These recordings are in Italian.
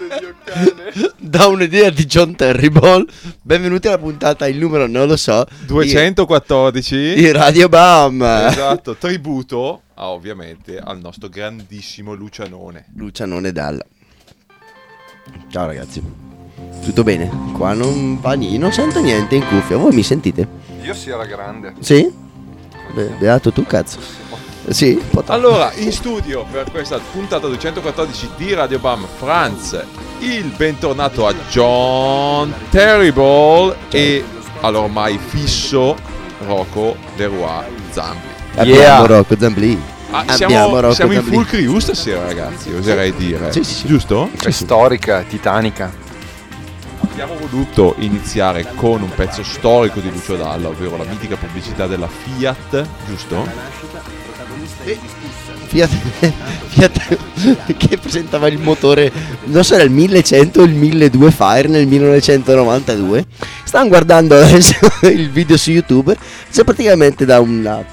Da un'idea di John Terrible. Benvenuti alla puntata, il numero non lo so. 214. Di, di Radio Bam. Esatto, tributo ah, ovviamente al nostro grandissimo Lucianone. Lucianone Dalla. Ciao ragazzi. Tutto bene? Qua non va niente, non sento niente in cuffia. Voi mi sentite? Io sì alla grande. Sì? Be- beato tu cazzo. Sì, Allora, in studio per questa puntata 214 di Radio Bam France, il bentornato a John Terrible e all'ormai fisso Rocco Leroy Zambi. abbiamo Yeah. Rocco Zambli. Ah, abbiamo siamo, Rocco siamo in Zambli. full crew stasera ragazzi, oserei dire. Sì, sì, sì. Giusto? È storica, titanica. Abbiamo voluto iniziare con un pezzo storico di Lucio Dalla, ovvero la mitica pubblicità della Fiat, giusto? Fiat, Fiat che presentava il motore, non so era il 1100 o il 1200 Fire nel 1992. Stanno guardando adesso il video su YouTube, c'è praticamente da una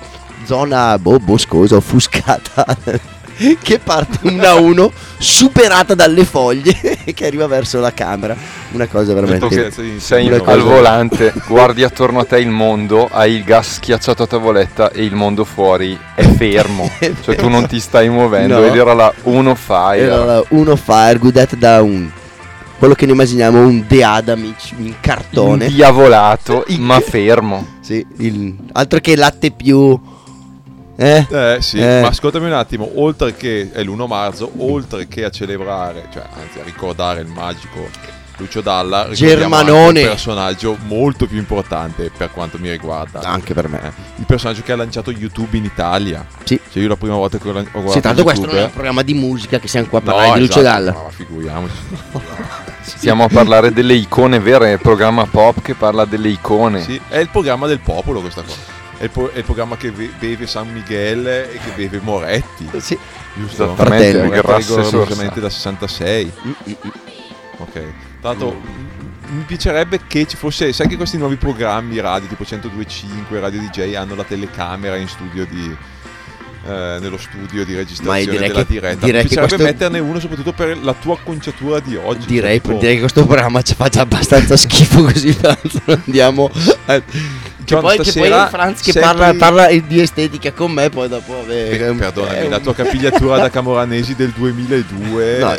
zona boh, boscosa, offuscata, che parte una a uno, superata dalle foglie, che arriva verso la camera. Una cosa veramente... Certo che- Sei Una al cosa- volante, guardi attorno a te il mondo, hai il gas schiacciato a tavoletta e il mondo fuori è fermo. cioè tu non ti stai muovendo No. ed era la uno fire. Era la uno Fire guidata da un... Quello che noi immaginiamo un De Adamic in cartone. Indiavolato, In- ma fermo. Sì, il- altro che latte più... Eh? Eh sì, Eh. ma ascoltami un attimo, oltre che è l'1 marzo, oltre che a celebrare, cioè anzi a ricordare il magico Lucio Dalla, Germanone. un personaggio molto più importante per quanto mi riguarda. Anche per me. Eh, il personaggio che ha lanciato YouTube in Italia. Sì. Cioè io la prima volta che ho, guardato Sì, tanto questo non è un YouTube- programma di musica che siamo qua a No, parlare di Lucio esatto, Dalla. No, figuriamoci. Stiamo a parlare delle icone vere, è il programma pop che parla delle icone. Sì, è il programma del popolo questa cosa. È il, po- è il programma che be- beve San Miguel e che beve Moretti. Sì. Giusto? Fratello. Rigorosamente da 66. Mm, mm, mm. Ok. Tra l'altro mi piacerebbe che ci fosse, sai che questi nuovi programmi radio tipo 102.5, Radio DJ hanno la telecamera in studio di eh, nello studio di registrazione direi della che- diretta. direi mi che piacerebbe questo- metterne uno soprattutto per la tua acconciatura di oggi. Direi, Cioè, tipo- direi che questo programma ci fa già abbastanza schifo così tanto andiamo a- che John, poi, che poi Franz che parla, parla di estetica con me poi dopo Beh, un- perdonami, un- la tua capigliatura da Camoranesi del 2002 No,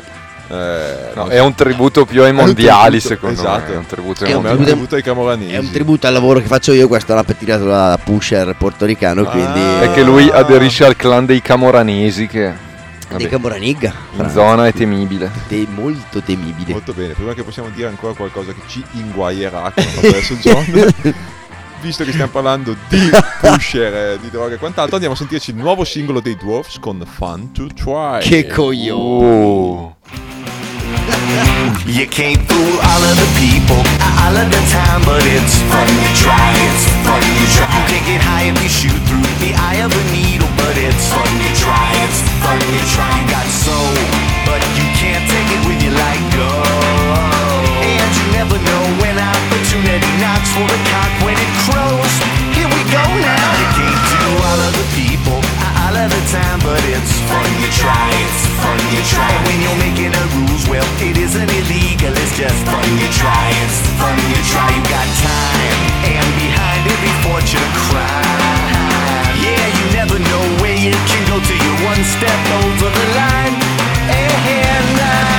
eh, No, è un tributo più ai mondiali, tributo, secondo esatto. me. È un tributo ai È un tributo- tributo ai Camoranesi. è un tributo al lavoro che faccio io questa è una pettinata da pusher portoricano quindi Ah. È che lui aderisce al clan dei camoranesi che vabbè, di Camoranigga in zona è temibile. Te- molto temibile Molto bene, prima che possiamo dire ancora qualcosa che ci inguaierà come adesso John. Visto che stiamo parlando di pusher, eh, di droga e quant'altro, andiamo a sentirci il nuovo singolo dei Dwarfs con Fun to Try. che coglione Oh. You can't fool all of the people all of the time, but it's fun to try. It's fun to try. You can't get high if you shoot through the eye of a needle, but it's fun to try. It's fun to try. You got soul, but you can't take it when you let go. And you never know when opportunity knocks for the cock go now. You can't do all of the people all of the time, but it's fun to try. It's fun to try. When you're making the rules, well, it isn't illegal. It's just fun to try. It's fun to try. You got time, and behind every fortune crime. Yeah, you never know where you can go till you're one step over the line. And I'm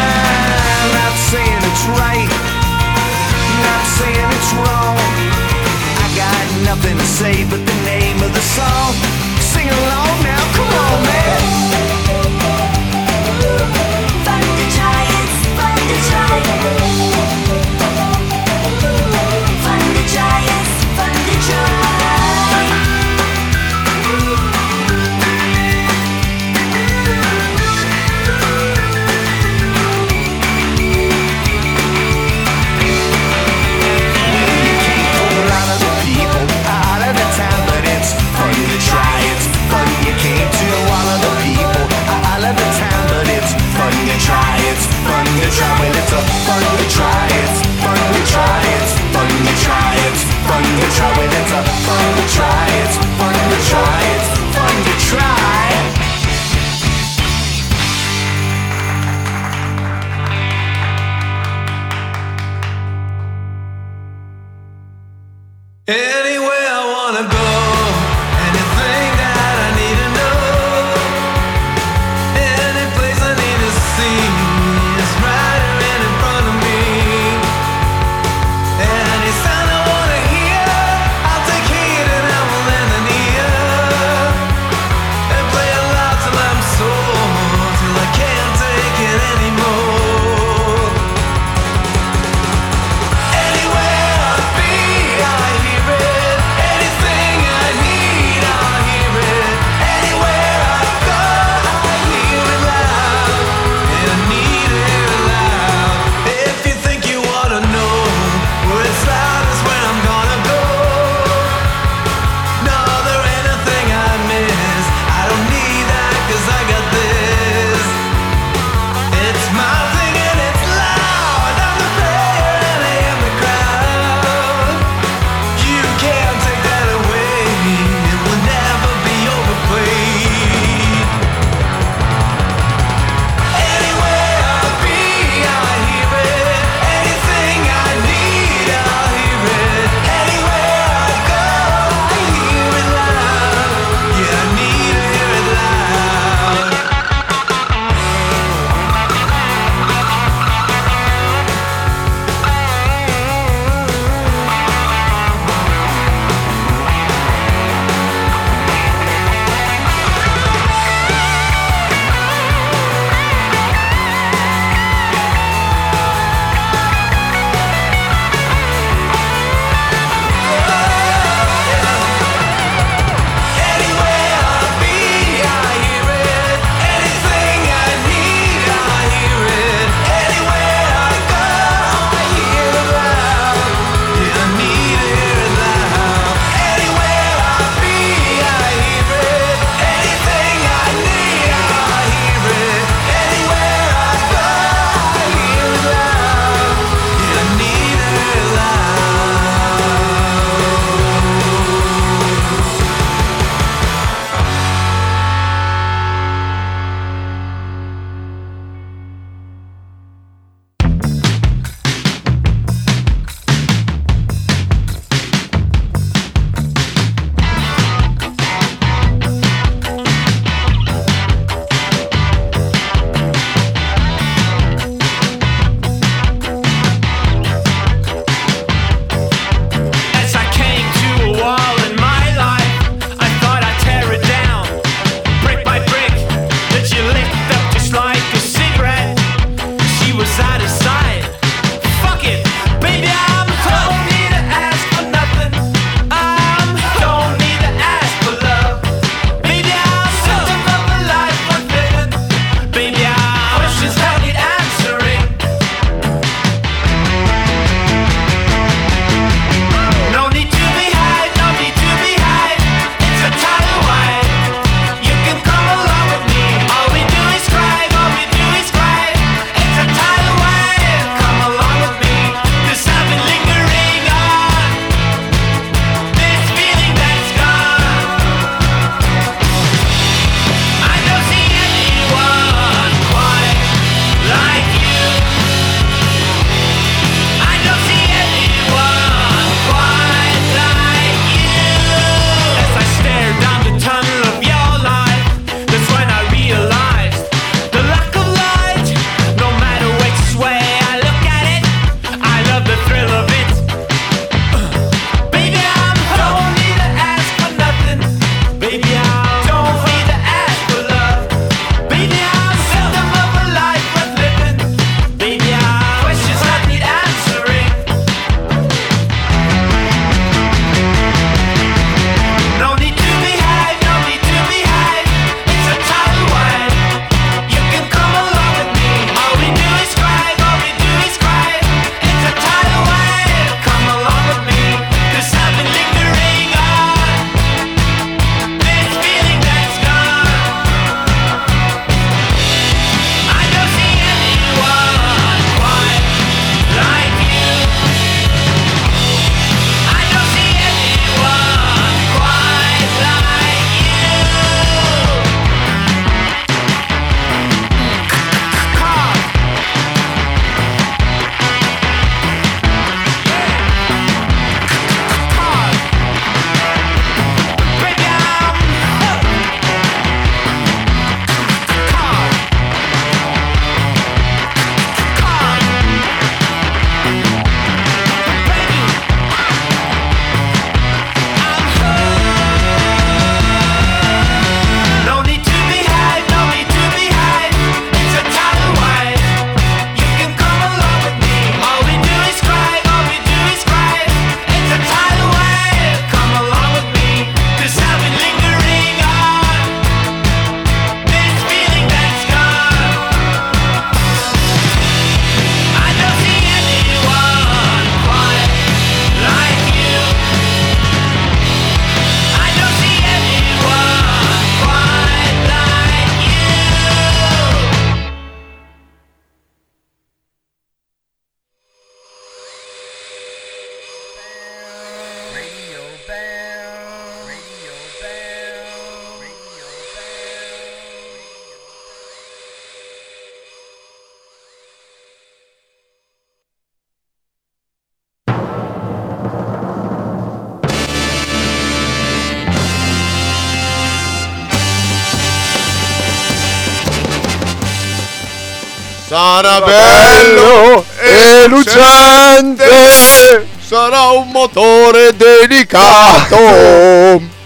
Sarà un motore delicato.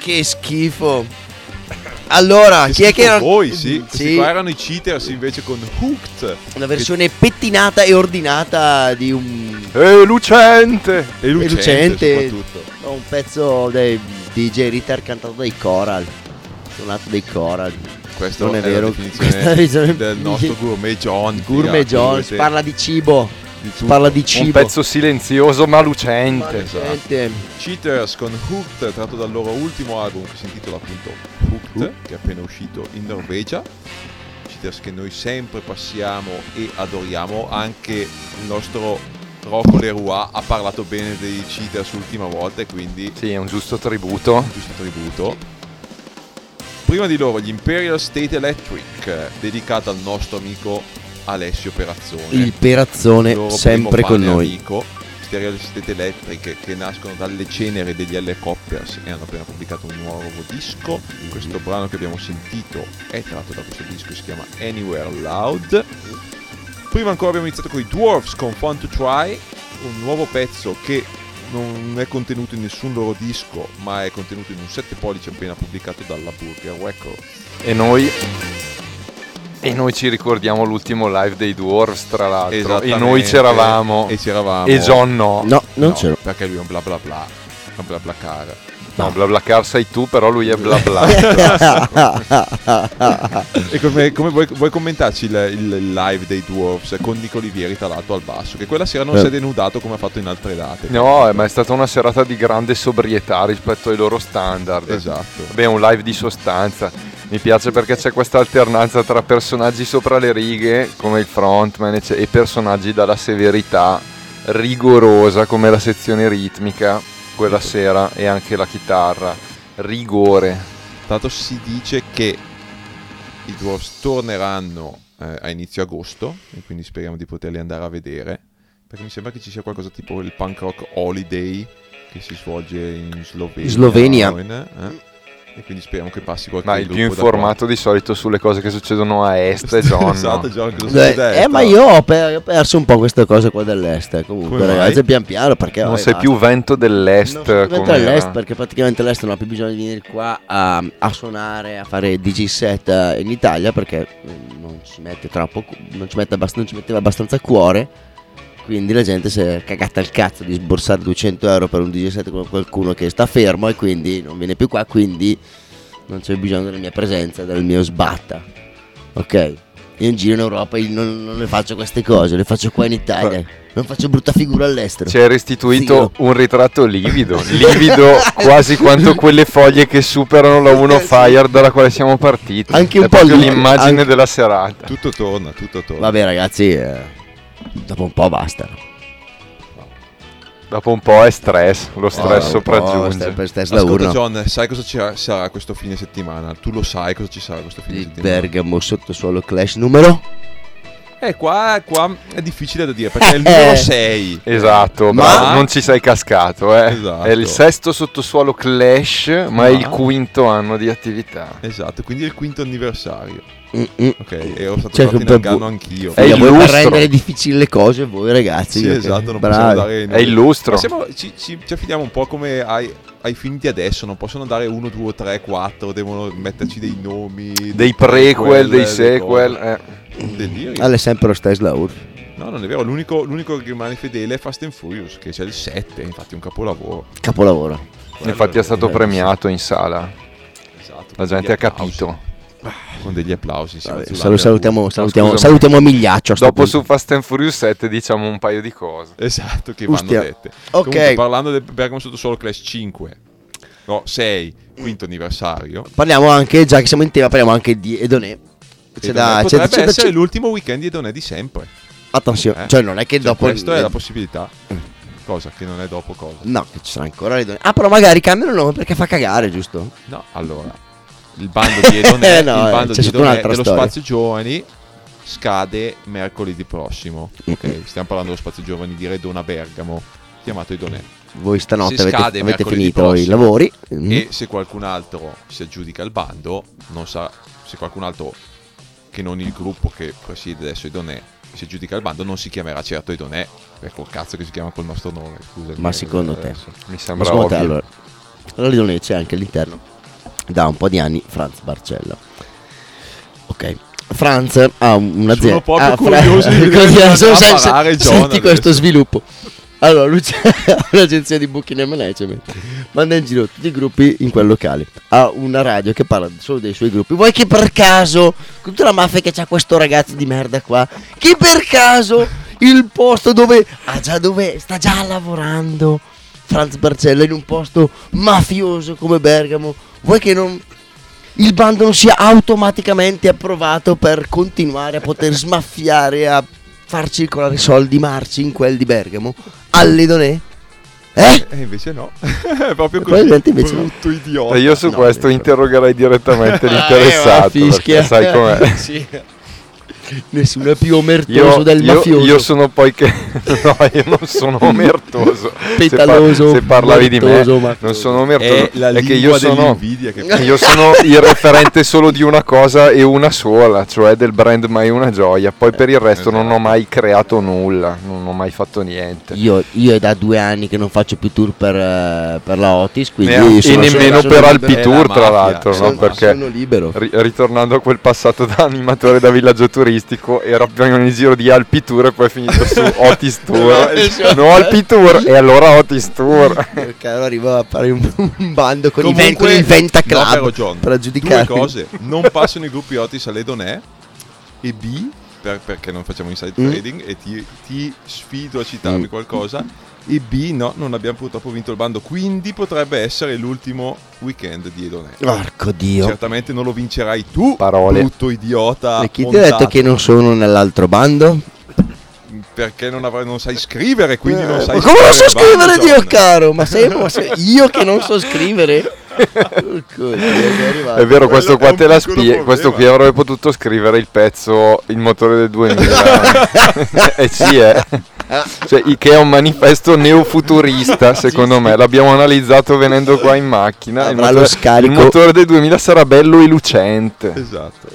Che schifo. Allora, chi è che era- Voi, sì. Questi Sì, qua erano i cheaters invece con Hooked. una versione pettinata e ordinata di un E lucente. E lucente, lucente. soprattutto. un pezzo dei DJ Ritter cantato dai Coral. Suonato dai Coral. Questo Non è è, vero, la questa definizione del nostro gourmet John. Gourmet dovete- parla di cibo. Di tutto. Parla di Un cibo. pezzo silenzioso ma lucente. esatto. Gente, Cheaters con Hooked, tratto dal loro ultimo album che si intitola appunto Hooked, che è appena uscito in Norvegia. Cheaters che noi sempre passiamo e adoriamo, anche il nostro Rocco Leroy ha parlato bene dei Cheaters l'ultima volta e quindi Sì, è un giusto tributo. giusto tributo. Prima di loro gli Imperial State Electric, dedicato al nostro amico Alessio Perazzone. il perazzone loro sempre con noi. Amico, Stereo State Electric che nascono dalle ceneri degli Helicopters e hanno appena pubblicato un nuovo disco. Questo brano che abbiamo sentito è tratto da questo disco, si chiama Anywhere Loud. Prima ancora abbiamo iniziato con i Dwarfs con Fun to Try, un nuovo pezzo che non è contenuto in nessun loro disco, ma è contenuto in un 7 pollici appena pubblicato dalla Burger Records. E noi. E noi ci ricordiamo l'ultimo live dei Dwarfs, tra l'altro. E noi c'eravamo. E c'eravamo. E John no. No, non No, c'ero. Perché lui è un bla bla bla. Un bla bla car. No, bla bla car sei tu, però lui è bla bla. E come, come vuoi, vuoi commentarci il, il- live dei Dwarfs con Nico Olivieri tra l'altro al basso? Che quella sera non Eh. si è denudato come ha fatto in altre date. no, eh, ma è stata una serata di grande sobrietà rispetto ai loro standard. Esatto. Vabbè, un live di sostanza. Mi piace perché c'è questa alternanza tra personaggi sopra le righe, come il frontman, e personaggi dalla severità rigorosa, come la sezione ritmica quella sera, e anche la chitarra. Rigore. Tanto si dice che i Dwarfs torneranno eh, a inizio agosto e quindi speriamo di poterli andare a vedere. Perché mi sembra che ci sia qualcosa tipo il punk rock holiday che si svolge in Slovenia. Slovenia. in- eh? E quindi speriamo che passi qualche Ma il più informato di solito sulle cose che succedono a est è. John. esatto? John, cosa Eh, succede? eh, ma io ho, per- ho perso un po' queste cose qua dell'est. eh, Comunque, Come mai? ragazzi, pian piano perché Non sei più vento dell'est. Non all'est era. perché praticamente l'est non ha più bisogno di venire qua a, a suonare, a fare DJ set eh, in Italia perché non ci mette troppo, non ci, mette abbast- non ci metteva abbastanza cuore. Quindi la gente si è cagata al cazzo di sborsare 200 euro per un DJ set con qualcuno che sta fermo e quindi non viene più qua, quindi non c'è bisogno della mia presenza, del mio sbatta. Ok? Io in giro in Europa io non, non le faccio queste cose, le faccio qua in Italia. Non faccio brutta figura all'estero. Ci hai restituito Sì. un ritratto livido, livido quasi quanto quelle foglie che superano la 1 Fire dalla quale siamo partiti. Anche un È po' lì- l'immagine anche- della serata. Tutto torna, tutto torna. Vabbè ragazzi, eh, dopo un po' basta. Dopo un po' è stress, lo stress Oh, un po' sopraggiunge. per stress da Ascolta urno. John, sai cosa ci sarà questo fine settimana? Tu lo sai cosa ci sarà questo fine Il settimana? Bergamo sottosuolo clash numero Eh, qua, qua è difficile da dire perché è il numero 6. Esatto, Ma- bravo, non ci sei cascato, eh. Esatto. È il sesto sottosuolo Clash, ma è il quinto anno di attività. Esatto, quindi è il quinto anniversario. Mm-mm. Ok, e ero stato Cioè, in inganno anch'io. È voi per rendere difficili le cose voi ragazzi Sì, ok? esatto, non Bravi. possiamo dare È illustro. Ma siamo- ci, ci, ci affidiamo un po' come ai, ai film di adesso, non possono dare 1, 2, 3, 4, devono metterci dei nomi, Dei prequel, dei sequel. eh. Delirio. Alle sempre lo stesso lavoro No, non è vero, l'unico, l'unico che rimane fedele è Fast and Furious, che c'è il 7, infatti è un capolavoro. capolavoro Infatti è stato premiato in sala. Esatto, La con gente degli ha applausi. capito. Con degli applausi. Vabbè, salu- al salutiamo, salutiamo, scusami. salutiamo Migliaccio a sto Dopo punto. su Fast and Furious 7 diciamo un paio di cose. Esatto, che Ustia. vanno dette. Ok. Comunque, parlando del Bergamo sotto solo Clash 5, no, 6, quinto anniversario. parliamo anche già che siamo in tema parliamo anche di Edonè c'è da potrebbe c'è essere c'è- l'ultimo weekend di Donè di sempre. attenzione Eh? cioè non è che Cioè, dopo Questa è il- la possibilità. Cosa che non è dopo cosa. no che ci sarà ancora l'Edonè ah però magari cambiano nome perché fa cagare giusto No, allora. Il bando di Edonè, Eh, no, il eh, bando c'è di Edonè dello storia. Spazio Giovani scade mercoledì prossimo. Ok, Mm-mm. stiamo parlando dello Spazio Giovani di Redona Bergamo, chiamato Edonè. voi stanotte avete, avete finito i prossimo lavori Mm. E se qualcun altro si aggiudica il bando, non sa se qualcun altro che non il gruppo che presiede adesso Idonè, se giudica il bando non si chiamerà certo Idonè, per col cazzo che si chiama col nostro nome, scusa. Ma secondo te? Mi Ma sembra te, ovvio. allora, allora Lidone c'è anche all'interno da un po' di anni Franz Barcella. Ok. Franz ha un'azienda. Sono proprio ha curioso di vedere Così, come adesso andrà a senti- John adesso. questo sviluppo. Allora, lui c'è un'agenzia di booking e management. Manda in giro tutti i gruppi in quel locale. Ha una radio che parla solo dei suoi gruppi. Vuoi che per caso, con tutta la mafia che c'ha questo ragazzo di merda qua, che per caso il posto dove. Ah, già dove sta già lavorando Franz Barcella in un posto mafioso come Bergamo. Vuoi che non. Il bando non sia automaticamente approvato per continuare a poter smaffiare, a far circolare soldi marci in quel di Bergamo? All'Idonè? Eh? E invece no, è proprio così, Probabilmente invece no. brutto idiota. E io su No, questo interrogerei direttamente Ah, l'interessato. eh, ma fischia. sai com'è? Sì. Nessuno è più omertoso Io, del io- mafioso. io sono poi che no, io non sono omertoso. Se, Petaloso, se parlavi di me, mafioso. non sono omertoso. È la è che io sono, che io sono il referente solo di una cosa e una sola, cioè del brand Mai una gioia. Poi per il resto non ho mai creato nulla, non ho mai fatto niente. Io, io è da due anni che non faccio più tour per, eh, per la Otis, quindi E, e nemmeno per libero. Alpi È Tour, la tra l'altro, Sono, no? perché sono libero. ri- ritornando a quel passato da animatore da villaggio turistico, era prima in giro di Alpi Tour e poi è finito su Otis Tour. No, Alpi Tour e allora Otis Tour. Perché allora arrivo a fare un, un bando con, Comunque, con il Venta no, Club John, per aggiudicare. Due cose, non passano i gruppi Otis all'Edonè e B, per- perché non facciamo inside Mm. trading e ti, ti sfido a citarmi Mm. qualcosa e B, no, non abbiamo purtroppo vinto il bando, quindi potrebbe essere l'ultimo weekend di Edonè. Porco dio. Certamente non lo vincerai tu, Parole. brutto idiota. e chi ti ha detto montato, che non sono nell'altro bando? Perché non, avrai- non sai scrivere, quindi non Eh, sai ma come non so bando, scrivere, Dio John. caro? Ma sei, ma sei- io che non so scrivere? Porco dio, è vero, questo qua te la problema. Questo qui avrebbe potuto scrivere il pezzo Il motore del 2000. e sì, è. Cioè, i- che è un manifesto neofuturista, secondo me. L'abbiamo analizzato venendo qua in macchina. Il motore, lo scarico. il motore del 2000 sarà bello e lucente. Esatto.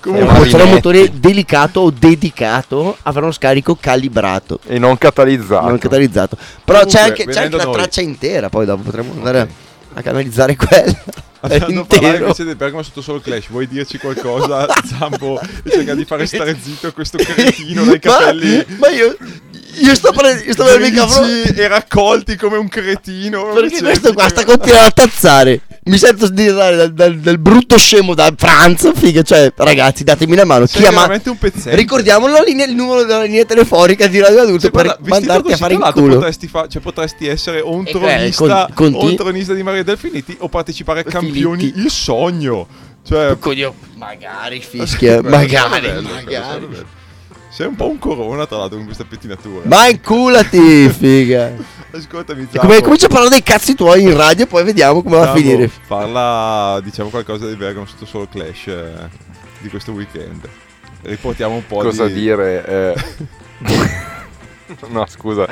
Comunque, sarà un motore delicato o dedicato, avrà uno scarico calibrato, E non catalizzato. non catalizzato. Però Comunque, c'è anche, c'è anche la noi- traccia intera, poi dopo potremo andare a, a canalizzare quella. È Andando a parlare intero. invece del sotto solo Clash, vuoi dirci qualcosa, Zambo? Cerca di fare stare zitto questo cretino dai capelli Ma, ma io, io sto prendendo, io sto prendendo il microfono e raccolti come un cretino. perché Cerchi questo qua sta continuando a tazzare. Mi sento dire dal, dal- dal brutto scemo da Franz, figa, cioè ragazzi datemi una mano, Sei chiama, veramente un ricordiamo la linea- il numero della linea telefonica di Radio Adulto Cioè, guarda, per vestito mandarti a fare in culo. Potresti, fa- cioè, potresti essere o un Eh, tronista, con- con o un tronista di Maria Delfiniti o partecipare a campioni. Il sogno. Cioè, Coglio- Magari fischia, magari, bello, magari. Sei un po' un corona, tra l'altro, con questa pettinatura. Ma inculati, figa. Ascoltami, E Zambo. come comincia a parlare dei cazzi tuoi in radio, poi vediamo come va a finire. Parla, diciamo qualcosa di Bergamo sotto solo Clash eh, di questo weekend. Riportiamo un po' Cosa di... dire? eh, no, scusa.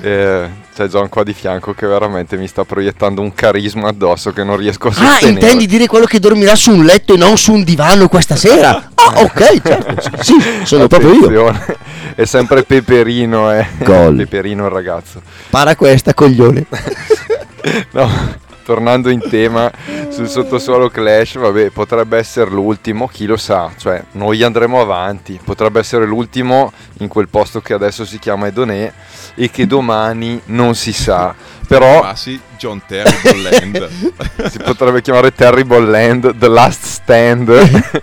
Eh, c'è John qua di fianco che veramente mi sta proiettando un carisma addosso che non riesco a Ah, sostenere. intendi dire quello che dormirà su un letto e non su un divano questa sera? Ah, ok, certo. Sì, sono proprio io. Attenzione. È sempre Peperino, eh. Gol. Peperino il ragazzo. Para questa, coglione. No, tornando in tema sul sottosuolo Clash, vabbè, potrebbe essere l'ultimo, chi lo sa, cioè noi andremo avanti, potrebbe essere l'ultimo in quel posto che adesso si chiama Edonè e che domani non si sa. Però Passi John Terry Bolland. si potrebbe chiamare Terrible Land, The Last Stand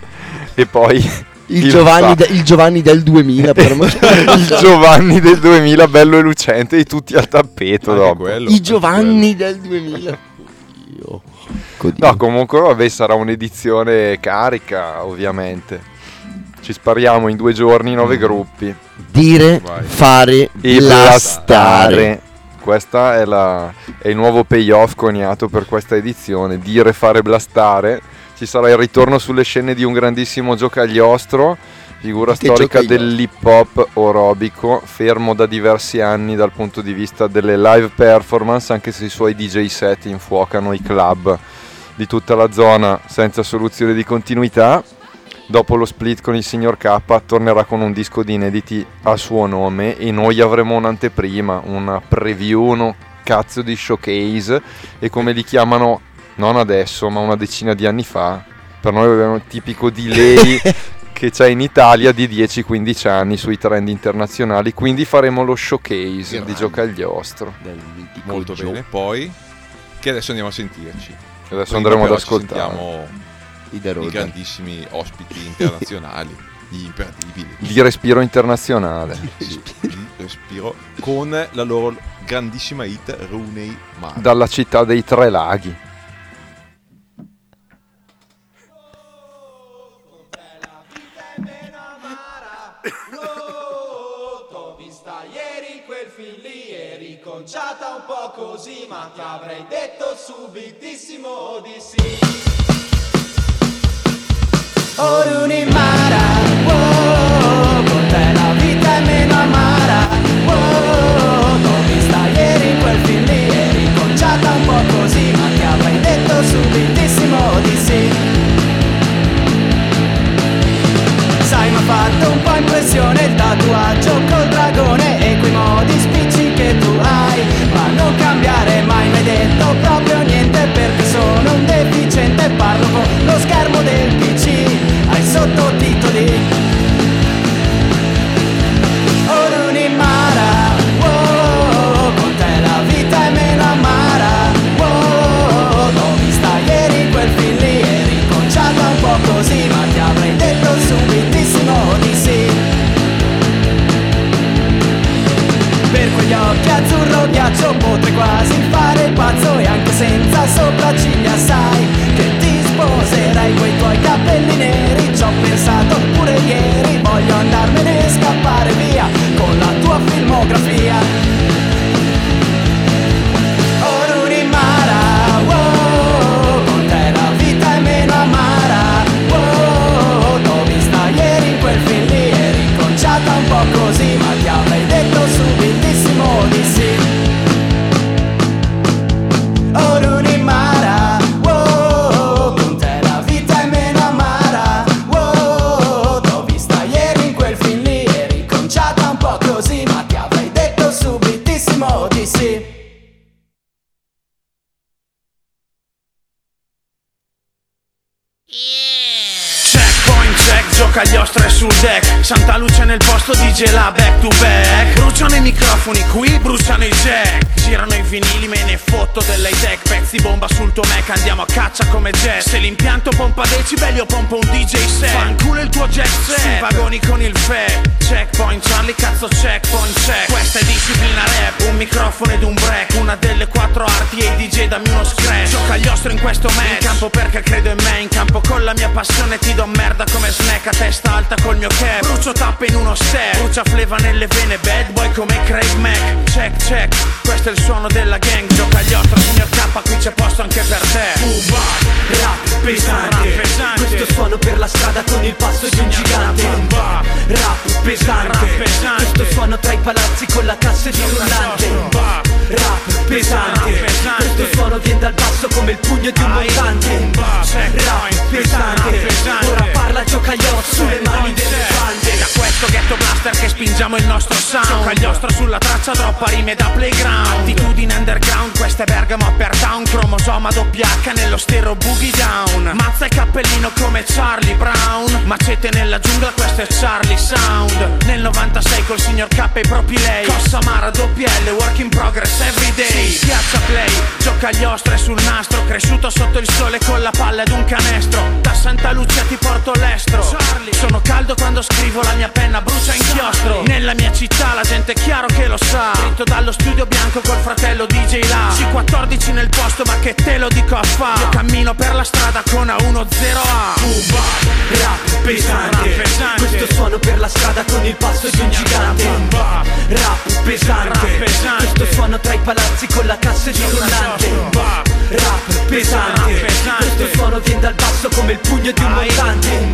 e poi Il Giovanni, de- il Giovanni del 2000, per il Giovanni del 2000 bello e lucente e tutti al tappeto dopo. quello, I Giovanni del 2000. Io. Codio. No, comunque vabbè, sarà un'edizione carica, ovviamente. Ci spariamo in due giorni nove gruppi. Dire, Vai. fare, E blastare. blastare. Questa è, è il nuovo payoff coniato per questa edizione. Dire, fare, blastare. Ci sarà il ritorno sulle scene di un grandissimo giocagliostro, figura Che storica dell'hip hop orobico, fermo da diversi anni dal punto di vista delle live performance, anche se i suoi DJ set infuocano i club di tutta la zona senza soluzione di continuità. dopo lo split con il signor K tornerà con un disco di inediti a suo nome e noi avremo un'anteprima, una preview, uno cazzo di showcase e come li chiamano non adesso ma una decina di anni fa per noi avevano il tipico delay che c'è in Italia di 10-15 anni sui trend internazionali quindi faremo lo showcase di Grande. giocagliostro Del mitico Molto Joe. bene. Poi, che adesso andiamo a sentirci. Adesso andremo ad ascoltare I grandissimi ospiti internazionali, gli imperdibili. di respiro internazionale Sì, di respiro con la loro grandissima hit Rooney Mara. dalla città dei tre laghi eri conciata un po' così ma ti avrei detto subitissimo di sì. Oruni Mara, microfoni qui, bruciano i jack Girano i vinili, me ne fotto dell'high tech Pezzi bomba sul tuo Mac, andiamo a caccia come jazz Se l'impianto pompa decibeli io pompo un DJ set. Fanculo il tuo jet set. Sui vagoni con il fe Checkpoint Charlie, cazzo checkpoint check. Questa è disciplina rap Un microfono ed un break. Una delle quattro arti e i DJ dammi uno scratch. Gioca gli ostro in questo match. In campo perché credo in me In campo con la mia passione ti do merda come snack. A testa alta col mio cap. Brucio tappe in uno step. Brucia fleva nelle vene Bad boy come Craig Mack. Check check Questo è il suono della gang. Gioca gli ostro signor K Qui c'è posto anche per te. Uba Rap pesante, Rap pesante. Questo suono per la strada con il passo di un gigante. Rap pesante, Questo suono tra i palazzi con la cassa di rullante Rap pesante, Questo suono viene dal basso come il pugno di un montante. Rap pesante, Ora parla giocagliotto sulle mani delle bande Da questo ghetto blaster che spingiamo il nostro sound. Giocagliostro sulla traccia, troppa rime da playground. Attitudine underground, questa è Bergamo upper down Cromosoma doppia H nello stereo boogie down. Mazza e cappellino come Charlie Brown. Macete nella giungla, questo è Charlie Sound. Nel 96 col signor K e proprio lei. Cossa Mara doppia L, work in progress everyday Piazza play, gioca gli ostre sul nastro. Cresciuto sotto il sole con la palla ed un canestro. Da Santa Lucia ti porto l'estro. Sono caldo quando scrivo, la mia penna brucia inchiostro Nella mia città la gente è chiaro che lo sa. Dritto dallo studio bianco col fratello DJ là C14 nel posto ma che te lo dico a fa. Io cammino per la strada con A10A Uba, rap pesante, Questo suono per la strada con il passo di un gigante. Rap pesante, Questo suono tra i palazzi con la cassa di rullante Rap pesante, Questo suono viene dal basso come il pugno di un montante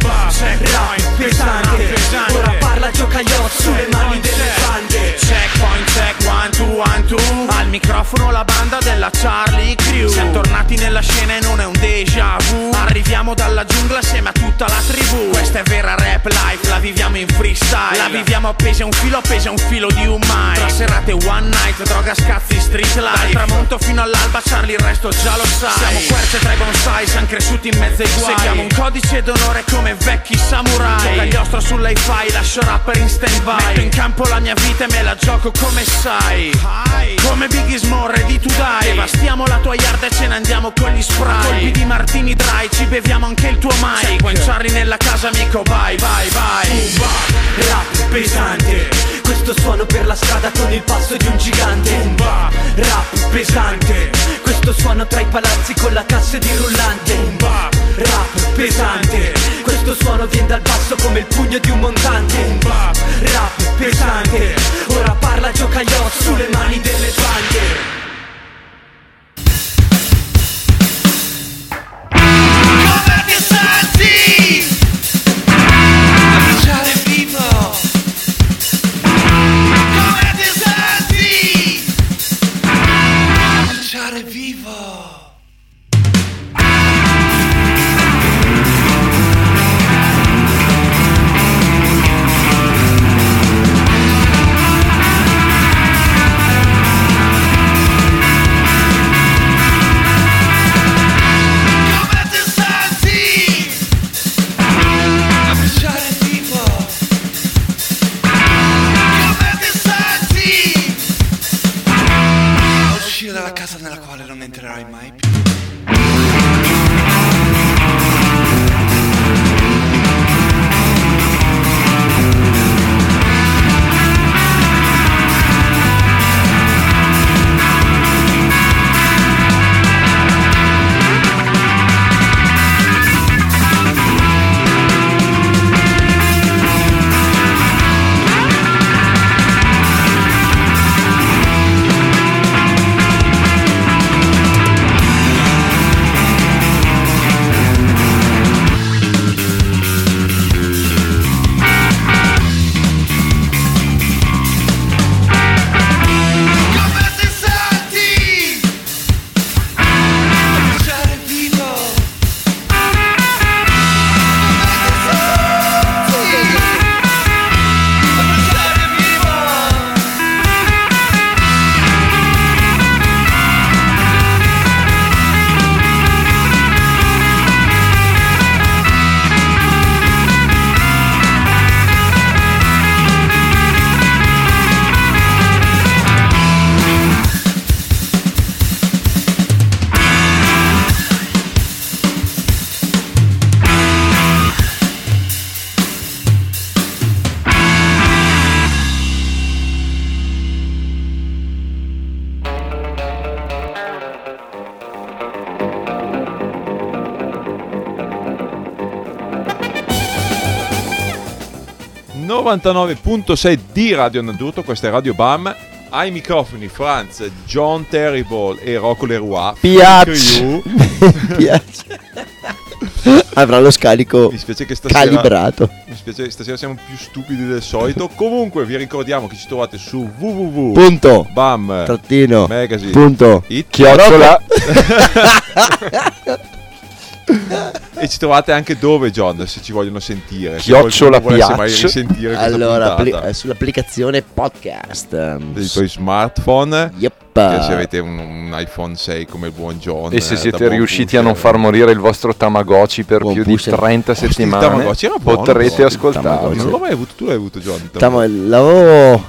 microfono la banda della Charlie Crew. Siamo tornati nella scena e non è un déjà vu. Arriviamo dalla giungla assieme a tutta la tribù. Questa è vera rap life, la viviamo in freestyle. La viviamo appesi a un filo, appesi a un filo di un mai Tra serate one night, droga, scazzi, street life. Dal tramonto fino all'alba, Charlie il resto già lo sai. Siamo querce tra i bonsai, siamo cresciuti in mezzo ai guai. Seguiamo un codice d'onore come vecchi samurai. Gioca gli ostro sull'hi-fi, lascio rapper in stand by Metto in campo la mia vita e me la gioco come sai. Come Biggie Small, ready to die Devastiamo la tua yard e ce ne andiamo con gli spray. Colpi di martini dry, ci beviamo anche il tuo mic. When Charlie nella casa amico, bye bye bye Rap pesante. Questo suono per la strada con il passo di un gigante. Umba, rap pesante. Questo suono tra i palazzi con la cassa di rullante. Umba, rap pesante. Questo suono viene dal basso come il pugno di un montante. Umba, rap pesante. Ora parla gioca occhi sulle mani delle bande 99.6 di Radio Naduto, questa è Radio Bam. Ai microfoni Franz, John Terrible e Rocco Leroy. Piace. Avrà lo scarico Mi spiace che stasera calibrato. Mi spiace che stasera siamo più stupidi del solito. Comunque vi ricordiamo che ci trovate su www. Punto. Bam Trattino. Magazine. Punto. It. Chiocciola. E ci trovate anche dove, John, se ci vogliono sentire. Se Chiocciola risentire questa Allora, puntata eh, sull'applicazione podcast. dei tuoi smartphone. Yep. Se avete un, un iPhone 6 come il buon John. E eh, se da siete riusciti a non far morire il vostro Tamagotchi per Buon più di pusher. 30 Hostia, il settimane, Tamagotchi era buono, potrete ascoltarlo. Non l'ho mai avuto, tu l'hai avuto, John. Tamo- l'avevo,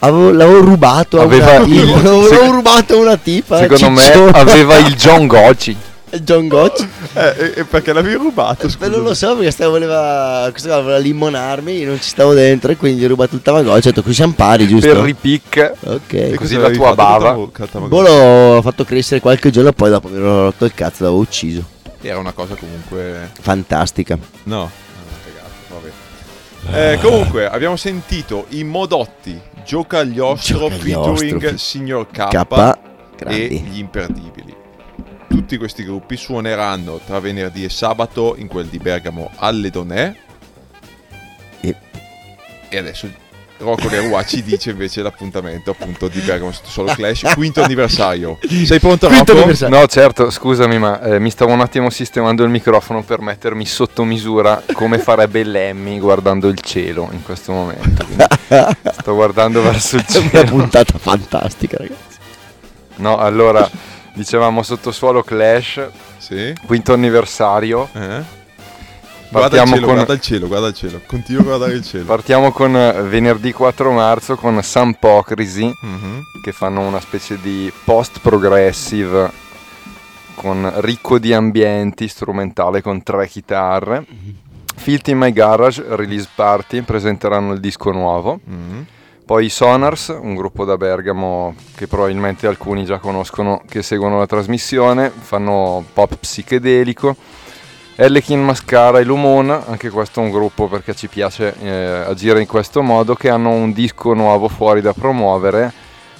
avevo, l'avevo rubato una, il- l'avevo sec- rubato a una tipa. Secondo me cicciona. aveva il John Gocci. John Gotch. Eh, e- e perché l'avevi rubato? Beh, non lo so perché stavo, voleva, questo qua voleva limonarmi, io non ci stavo dentro e quindi gli ho rubato il Tamagotchi. Ho detto qui siamo pari, giusto? Per ripicca. ok. E così la tua bava. col Boh, l'ho fatto crescere qualche giorno poi dopo mi ero rotto il cazzo, l'avevo ucciso. Era una cosa comunque... Fantastica. No, vabbè. Eh, comunque, abbiamo sentito i Modotti, Giocagliostro Giocagliostro, featuring fi- Signor K, K, e grandi. gli imperdibili. Tutti questi gruppi suoneranno tra venerdì e sabato in quel di Bergamo alle Donè. E- E adesso Rocco Leroy ci dice invece l'appuntamento appunto di Bergamo Sottosuolo Clash, quinto anniversario. Sei pronto Quinto Rocco? anniversario. No, certo, scusami, ma eh, mi stavo un attimo sistemando il microfono per mettermi sotto misura come farebbe Lemmy guardando il cielo in questo momento. Quindi sto guardando verso il È una cielo. puntata fantastica, ragazzi. No, allora, dicevamo sottosuolo Clash, Sì. quinto anniversario. Eh? Guarda il cielo, con, guarda il cielo, guarda il cielo. Continua a guardare il cielo. partiamo con eh, venerdì 4 marzo con Sampocrisi Mhm. che fanno una specie di post progressive con ricco di ambienti strumentale con tre chitarre. Filthy in My Garage Release Party presenteranno il disco nuovo. Mhm. Poi i Sonars, un gruppo da Bergamo che probabilmente alcuni già conoscono che seguono la trasmissione, fanno pop psichedelico. Ellekin Mascara e Lumona, anche questo è un gruppo perché ci piace eh, agire in questo modo, che hanno un disco nuovo fuori da promuovere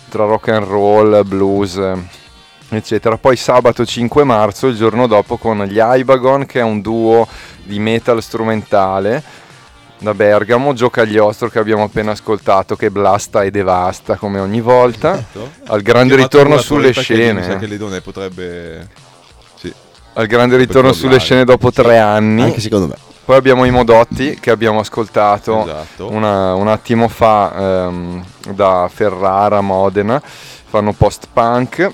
tra rock and roll, blues, eccetera. Poi sabato 5 marzo, il giorno dopo, con gli Ibagon, che è un duo di metal strumentale da Bergamo, Gio Cagliostro che abbiamo appena ascoltato, che blasta e devasta come ogni volta. Esatto. Al grande ritorno sulle che Mi sa scene. che Ledone potrebbe... Sì. Al grande ritorno sulle scene dopo tre anni. Anche secondo me. Poi abbiamo i Modotti che abbiamo ascoltato Esatto. una- un attimo fa ehm, da Ferrara, Modena, fanno post-punk.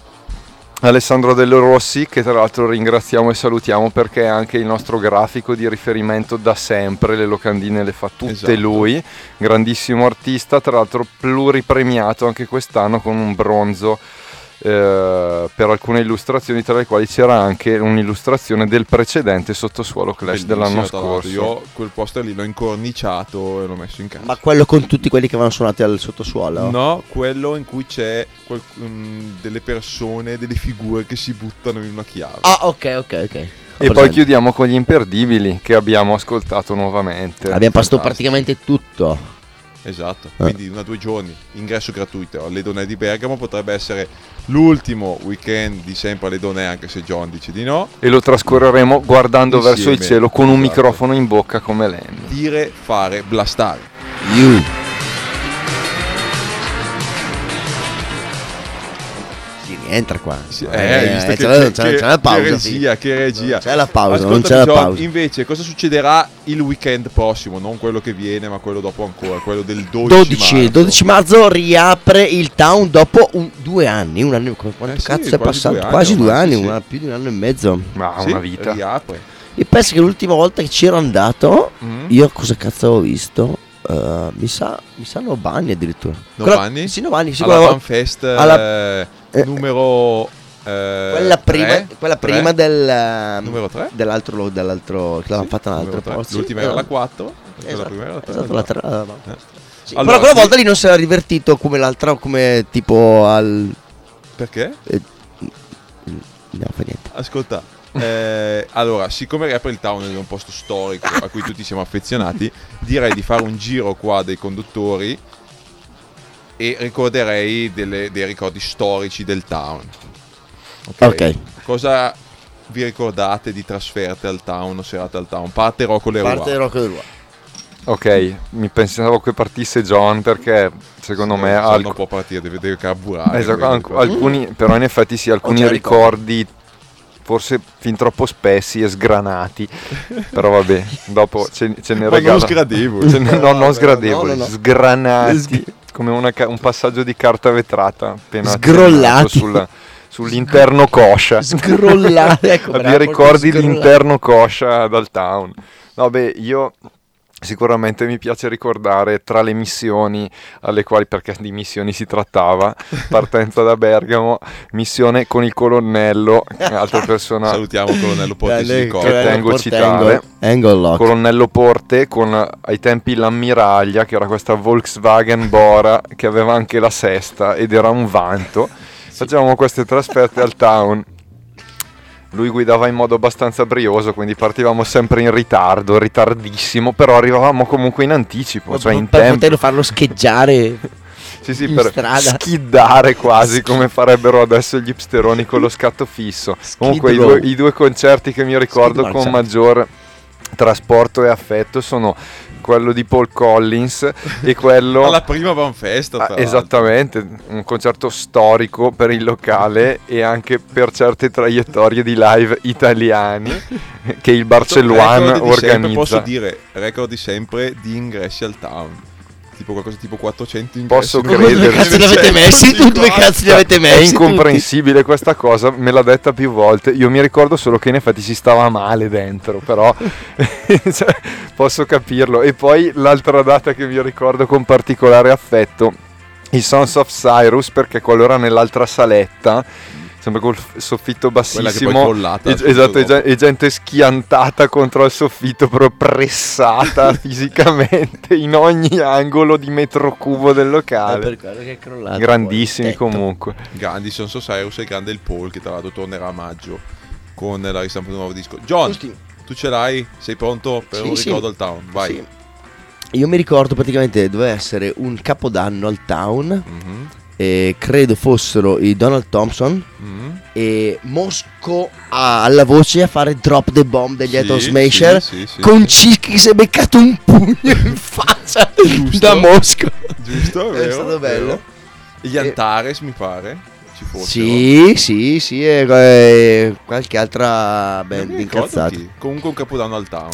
Alessandro Dello Rossi, che tra l'altro ringraziamo e salutiamo perché è anche il nostro grafico di riferimento da sempre, le locandine le fa tutte Esatto. lui, grandissimo artista, tra l'altro pluripremiato anche quest'anno con un bronzo eh, per alcune illustrazioni, tra le quali c'era anche un'illustrazione del precedente sottosuolo Clash dell'anno Bellissimo, l'altro. scorso. Io quel poster lì l'ho incorniciato e l'ho messo in casa. Ma quello con tutti quelli che vanno suonati al sottosuolo? No, quello in cui c'è quel- mm, delle persone, delle figure che si buttano in una chiave. Ah, ok, ok, ok. E poi presente. chiudiamo con gli imperdibili che abbiamo ascoltato nuovamente. Abbiamo passato praticamente tutto. Esatto, Eh. quindi una due giorni, ingresso gratuito alle Donè di Bergamo, potrebbe essere l'ultimo weekend di sempre alle Donè, anche se John dice di no. E lo trascorreremo guardando Insieme, verso il cielo con un esatto. microfono in bocca come Lemmy. Dire, fare, blastare. You. Si rientra qua. Sì, Eh, eh, c'è, che, la, c'è- che- c'è la pausa. Che sì. regia, che regia. Non c'è la pausa, non c'è la John, pausa. Invece, cosa succederà il weekend prossimo? Non quello che viene, ma quello dopo ancora, quello del 12, 12, marzo. 12 marzo riapre il town dopo un- due anni. Un anno, quanto Eh sì, cazzo è quasi passato? due anni quasi due anni, sì, sì. una- più di un anno e mezzo. Ma Sì, una vita. Riapre. E penso che l'ultima volta che c'ero andato, Mm. io cosa cazzo avevo visto? Eh, mi sa, mi sa Nobani addirittura. Nobani? Sì, Nobani, sì, alla quella, Fanfest alla- eh, eh, numero eh, quella prima, tre? quella Tre? prima del, eh, numero 3 dell'altro, dell'altro, che l'avevano fatta un'altra posto. l'ultima era la 4 la Esatto, prima era la tre, esatto, la tre- la- Eh. Sì, Allora, però quella sì. volta lì non si era divertito come l'altra, come tipo al... perché? No, fa niente. ascolta eh, allora siccome riapre il town è un posto storico a cui tutti siamo affezionati direi di fare un giro qua dei conduttori e ricorderei delle- dei ricordi storici del town. Ok. cosa vi ricordate di trasferte al town o serate al town? Parte Rocco Leroy. Parte Rocco del Roi. Ok, mi pensavo che partisse John perché secondo me John alc- non può partire deve, deve carburare esatto, alc- alcuni, però in effetti sì, alcuni ricordi forse fin troppo spessi e sgranati. però vabbè, dopo ce, ce ne Ma regala. non sgradevoli. Ce ne- no, non sgradevoli, no, no. sgranati. come una un passaggio di carta vetrata appena Sgrollati. sulla- sull'interno coscia. Sgrollare, ecco, bravo, ricordi l'interno coscia dal town. No, beh, io sicuramente mi piace ricordare tra le missioni alle quali, perché di missioni si trattava, partenza da Bergamo, missione con il colonnello, altra persona, salutiamo il colonnello Porte ricorda. Che colonnello tengo a Porte, citare. Angle, colonnello Porte con ai tempi l'ammiraglia, che era questa Volkswagen Bora, che aveva anche la sesta ed era un vanto. Facevamo queste trasferte al town. Lui guidava in modo abbastanza brioso, quindi partivamo sempre in ritardo, ritardissimo, però arrivavamo comunque in anticipo, cioè in per tempo. poterlo farlo scheggiare Sì, sì, per strada. schiddare quasi come farebbero adesso gli hipsteroni con lo scatto fisso. Comunque i due, i due concerti che mi ricordo Skid con marcia. maggior trasporto e affetto sono quello di Paul Collins e quello Alla prima Van Festa, Ah, esattamente, un concerto storico per il locale e anche per certe traiettorie di live italiani che il Barcelona Record di sempre, organizza. posso dire, record di sempre di ingressi al town. Tipo qualcosa tipo 400 ingressi. Posso credere. Dove cazzo li avete messi? Tu dove cazzo li avete È messi? incomprensibile questa cosa, me l'ha detta più volte. Io mi ricordo solo che in effetti si stava male dentro, però cioè, posso capirlo. E poi l'altra data che mi ricordo con particolare affetto, i Sons of Cyrus, perché quello era nell'altra saletta. Sempre col soffitto Quella che poi bassissimo collata e, esatto, e, dopo. e gente schiantata contro il soffitto proprio pressata fisicamente in ogni angolo di metro cubo del È locale per quello che è crollato. grandissimi comunque Grandi Sons of Cyrus e grande il Paul che tra l'altro tornerà a maggio con la ristampa di un nuovo disco. John, Giusti. tu ce l'hai? Sei pronto per Sì, un sì. ricordo al town? Vai. Sì. Io mi ricordo praticamente doveva essere un capodanno al town. Mhm, E credo fossero i Donald Thompson mhm. e Mosco a- alla voce a fare Drop the Bomb degli Sì, Atom Smasher. sì, sì, con Cischi che si è beccato un pugno in faccia Giusto. da Mosco. Giusto, È vero, stato bello. vero. Gli Antares mi pare ci fossero. Sì, sì, sì, e, e qualche altra band incazzata. Comunque un capodanno al town.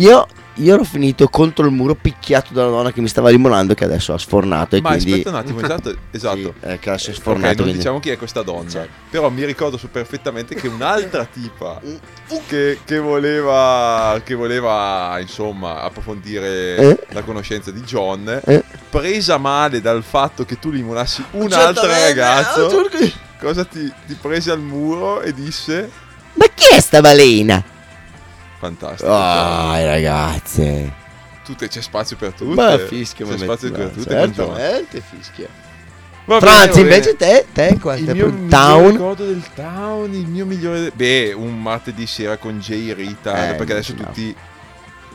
Io, io ero finito contro il muro picchiato da una donna che mi stava limonando che adesso ha sfornato e Ma quindi... aspetta un attimo, esatto, esatto. Sì, eh, che adesso è sfornato. non quindi- diciamo chi è questa donna, Certo. però mi ricordo perfettamente che un'altra tipa che, che voleva, che voleva insomma approfondire Eh? la conoscenza di John, Eh? presa male dal fatto che tu limonassi un altro eh, ragazzo, certo. cosa ti, ti prese al muro e disse Ma chi è sta balena? Fantastico. Ah, ragazze. Tutte, c'è spazio per tutte. Ma fischia, c'è ma spazio per tutte. Certamente fischia. Va Franz, bene. invece te, te Il qualche mio town? ricordo del town, il mio migliore... Beh, un martedì sera con Jay Rita, Eh, perché adesso immaginavo. tutti,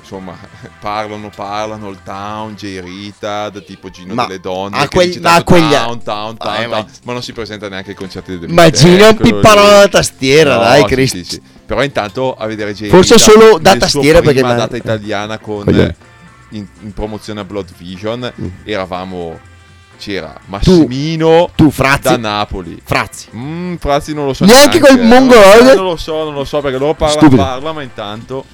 insomma, parlano, parlano, il town, Jay Rita, da tipo Gino Ma delle Donne, a dice ma a quegli- town, town, town, Eh, ma- town, ma non si presenta neanche ai concerti del 2000. Immagina un Eccolo pipparone lì. alla tastiera, No, dai, Cristo. sì, sì. Però intanto a vedere Jay Forse solo da tastiera, perché prima ma- data italiana con... In, in promozione a Blood Vision Mm. eravamo c'era Massimino Tu, Frazzi. da Napoli Frazzi. Mm, Frazzi non lo so Neanche col mongoloide? Non lo so, non lo so perché loro parla, parla ma intanto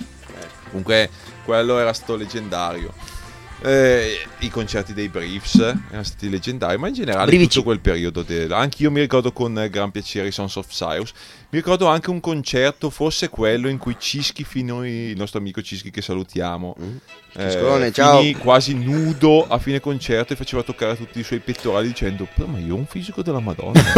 comunque quello era stato leggendario. Eh, I concerti dei Briefs erano stati leggendari, ma in generale Brivici. tutto quel periodo. del- anche io mi ricordo con eh, gran piacere i Sons of Cyrus. Mi ricordo anche un concerto, forse quello in cui Cischi finì, il nostro amico Cischi che salutiamo, eh, Ciscone, ciao. finì quasi nudo a fine concerto e faceva toccare tutti i suoi pettorali dicendo "Però, ma io ho un fisico della Madonna.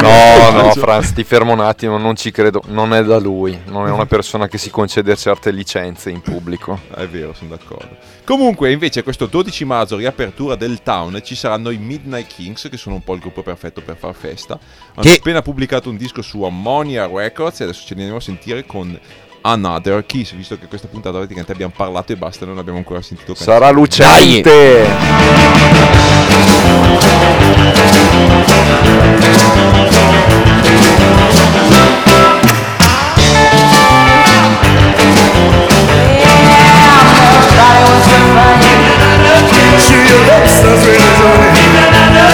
No, no, Franz, ti fermo un attimo, non ci credo. Non è da lui, non è una persona che si concede certe licenze in pubblico. È vero, sono d'accordo. Comunque, invece, questo 12 marzo, riapertura del town, ci saranno i Midnight Kings, che sono un po' il gruppo perfetto per far festa. Hanno Che- appena pubblicato un disco su Ammonia Records e adesso ce ne andiamo a sentire con Another Kiss, visto che questa puntata praticamente abbiamo parlato e basta, non abbiamo ancora sentito canzoni. Sarà lucente!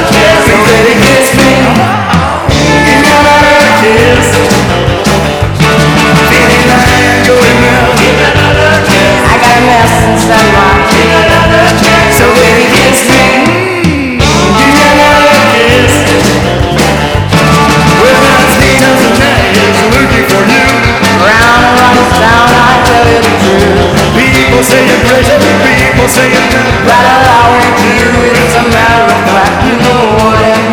I and round this town, I tell you the truth. People say you're crazy, people say you're nuts. But all I want to do is a matter of fact. You know what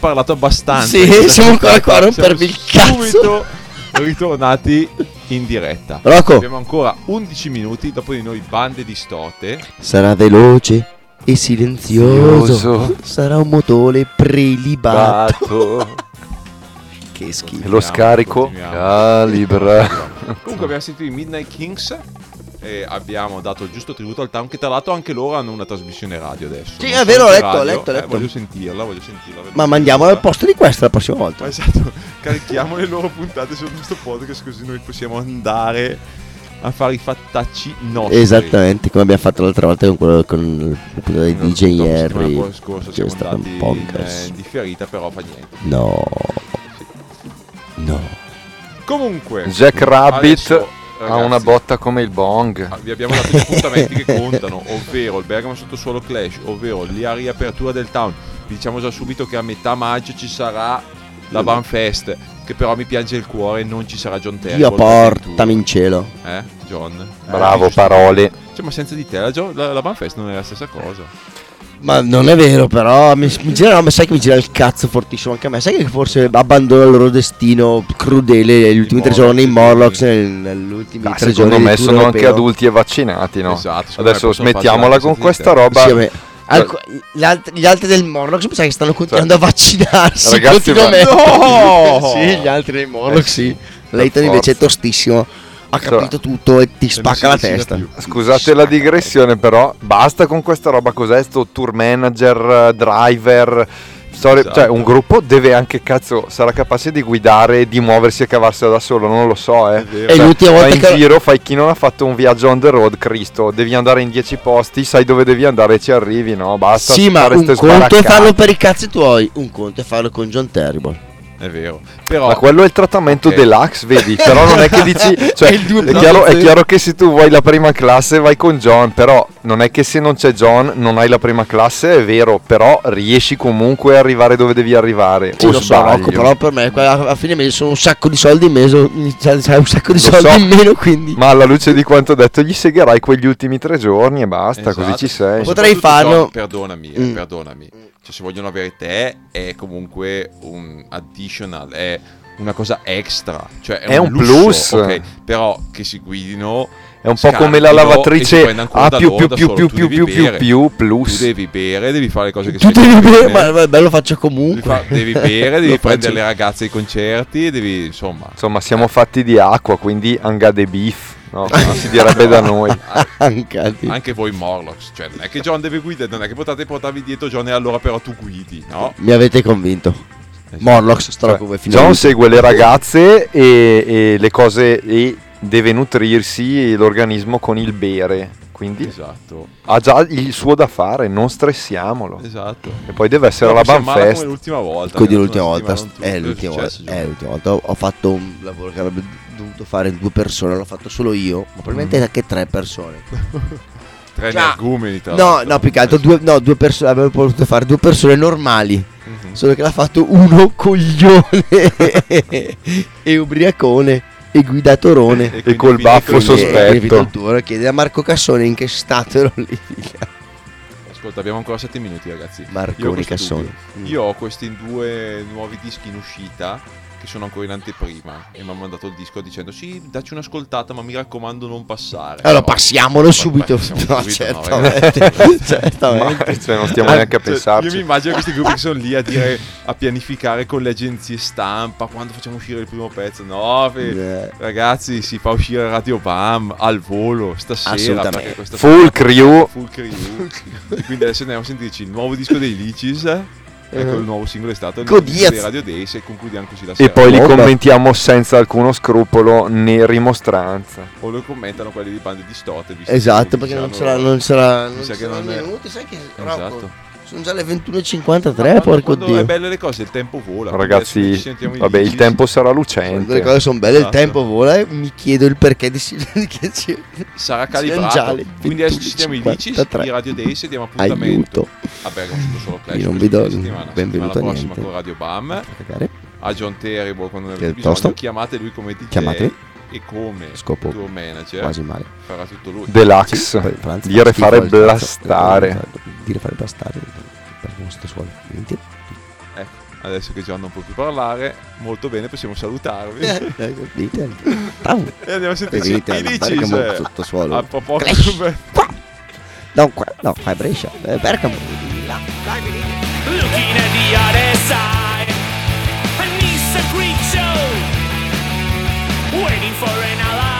parlato abbastanza. Sì, siamo ancora a rompervi il cazzo. Subito ritornati in diretta. Rocco. Abbiamo ancora 11 minuti, dopo di noi bande distorte. Sarà veloce e silenzioso. Silenzioso. Sarà un motore prelibato. Bato. Che schifo. E lo scarico calibra. Comunque abbiamo sentito i Midnight Kings e abbiamo dato il giusto tributo al town che tra l'altro anche loro hanno una trasmissione radio adesso. Sì, Non è vero, ho letto, ho letto, ho Eh, letto. voglio sentirla, voglio sentirla. Ma che mandiamo cosa. al posto di questa la prossima volta. Esatto, carichiamo le loro puntate su questo podcast così noi possiamo andare a fare i fattacci nostri. Esattamente, come abbiamo fatto l'altra volta con quello con il puntata di DJ la Harry. scorsa Che siamo è stato andati un in, podcast. eh, in differita, però fa niente. No. No. Comunque, Jack Rabbit adesso, ha una botta come il bong. Ah, Vi abbiamo dato gli appuntamenti che contano, ovvero il Bergamo sottosuolo Clash, ovvero la riapertura del town. Vi diciamo già subito che a metà maggio ci sarà la Banfest, che però mi piange il cuore, non ci sarà John Terry. Dio portami in cielo. Eh, John? Bravo, Eh, parole. Cioè, ma senza di te la, la, la Banfest non è la stessa cosa. Ma non è vero, però mi, mi gira, no, ma sai che mi gira il cazzo fortissimo anche a me. Sai che forse abbandona il loro destino crudele gli ultimi tre giorni in sì. Morlocks nel, negli ultimi Dai, tre secondo giorni me di tour sono anche europeo. adulti e vaccinati, no? Esatto, secondo me Adesso smettiamola con anche questa roba. Sì, vabbè. Alc- gli, altri, gli altri del Morlock mi sa che stanno continuando Cioè, a vaccinarsi ragazzi, ma- continuamente. No! sì, gli altri del Morlock Eh sì. per Leighton invece è tostissimo. Ha Cioè, capito tutto e ti spacca la testa. più. Scusate la digressione, però basta con questa roba. Cos'è sto tour manager, driver? storie- Esatto. Cioè, un gruppo deve anche, cazzo, sarà capace di guidare, di muoversi e cavarsela da solo. Non lo so, eh. E Cioè, l'ultima volta vai in che- giro, fai chi non ha fatto un viaggio on the road, Cristo. Devi andare in 10 posti, sai dove devi andare e ci arrivi, no? Basta. Sì, ma fare un conto è farlo per i cazzi tuoi, un conto è farlo con John Terrible. È vero. Però Ma quello è il trattamento Ok. deluxe, vedi? Però non è che dici. Cioè, È è, chiaro, è chiaro che se tu vuoi la prima classe vai con John. Però non è che se non c'è John non hai la prima classe, è vero. Però riesci comunque a arrivare dove devi arrivare. Sì, o lo so, sbaglio? Rocco, però per me alla fine mi sono un sacco di soldi in mese, cioè, un sacco di Lo soldi so, in meno, quindi Ma alla luce di quanto detto, gli segherai quegli ultimi tre giorni e basta, così Esatto. ci sei. Potrei farlo- John, perdonami, eh, Mm. perdonami. Cioè, se vogliono avere te, è comunque un additional, è una cosa extra. Cioè, è, È un lusso, plus. ok? Però che si guidino. È un po' come la lavatrice A più più più più Tu più devi più più più Tu plus. devi bere, devi fare le cose che tu devi bere, bene. ma beh, lo faccio Devi, comunque. fa- devi bere, devi prendere le ragazze ai concerti, devi insomma. Insomma, siamo fatti di acqua, quindi anga de beef, no? Si direbbe da noi. Anche, Anche voi Morlocks, cioè non è che John deve guidare, non è che potete portarvi dietro John e allora però tu guidi, no? Mi avete convinto. Morlocks, starò Cioè, John segue le ragazze e, e le cose e deve nutrirsi l'organismo con il bere. Quindi Esatto, ha già il suo da fare, non stressiamolo. esatto. E poi deve essere Però la possiamo farla Banfest. come l'ultima volta. Quindi l'ultima volta, è l'ultima, volta, è l'ultima volta, ho fatto un lavoro che avrebbe dovuto fare due persone, l'ho fatto solo io, ma probabilmente Mm. anche tre persone. Tre Già. energumeni tra No, no, più che altro due, no, due persone, avevo potuto fare due persone normali, Mhm. solo che l'ha fatto uno coglione e ubriacone e guidatorone. quindi col finito baffo sospetto. E chiede a Marco Cassone in che stato ero lì. Ascolta, abbiamo ancora 7 minuti, ragazzi. Marconi questo Cassone. Io ho questi due nuovi dischi in uscita che sono ancora in anteprima e mi ha mandato il disco dicendo "Sì, dacci un'ascoltata, ma mi raccomando non passare". Allora No. passiamolo Ma- subito. passiamo No, subito, no, certamente. ragazzi. certamente. Cioè, non stiamo Ah, neanche a cioè, pensarci. Io mi immagino questi gruppi che sono lì a dire a pianificare con le agenzie stampa quando facciamo uscire il primo pezzo. No, fe- Eh. ragazzi, si fa uscire Radio Bam al volo stasera. Perché questa Full crew. full crew. quindi adesso andiamo a sentirci il nuovo disco dei Licis. Ecco il nuovo singolo è stato dei Radio Days e concludiamo così la E sera. poi li commentiamo senza alcuno scrupolo né rimostranza. O lo commentano quelli di bande distorte. visto Esatto, che perché non diciamo- sarà, non sarà, non mi sa che saranno non è- minuti, sai che Rocco, Esatto. Sono già le 21.53, Quando- porco quando dio. è belle le cose, il tempo vola. Ragazzi, vabbè, il tempo sarà Quando le lucente. cose sono belle, Esatto. il tempo vola e mi chiedo il perché di si- che ci- sarà calibrato. già le Quindi adesso ci sentiamo i 23. di Radio Days e diamo appuntamento Aiuto. a Bergamo sotto solo Clash. Io non vi do settimana. benvenuto settimana a prossima niente. con Radio Bam. A John Terrible quando ne avete bisogno. Chiamate lui come DJ Chiamatemi e come Scopo il tuo manager quasi male. farà tutto lui. Deluxe, sì, Franz, dire, schifo, fare blastare. Eh, eh. dire fare blastare. Per vostro suolo. Ecco, adesso che John non può più parlare, molto bene, possiamo salutarvi. Eh, e andiamo a sentire i dici cioè, sottosuolo. A proposito. No, qua, no, qua Brescia. Eh, Bergamo. Looking at the other side. An Easter Creek show. waiting for an ally.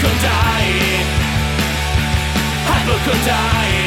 hypocrite die. Die.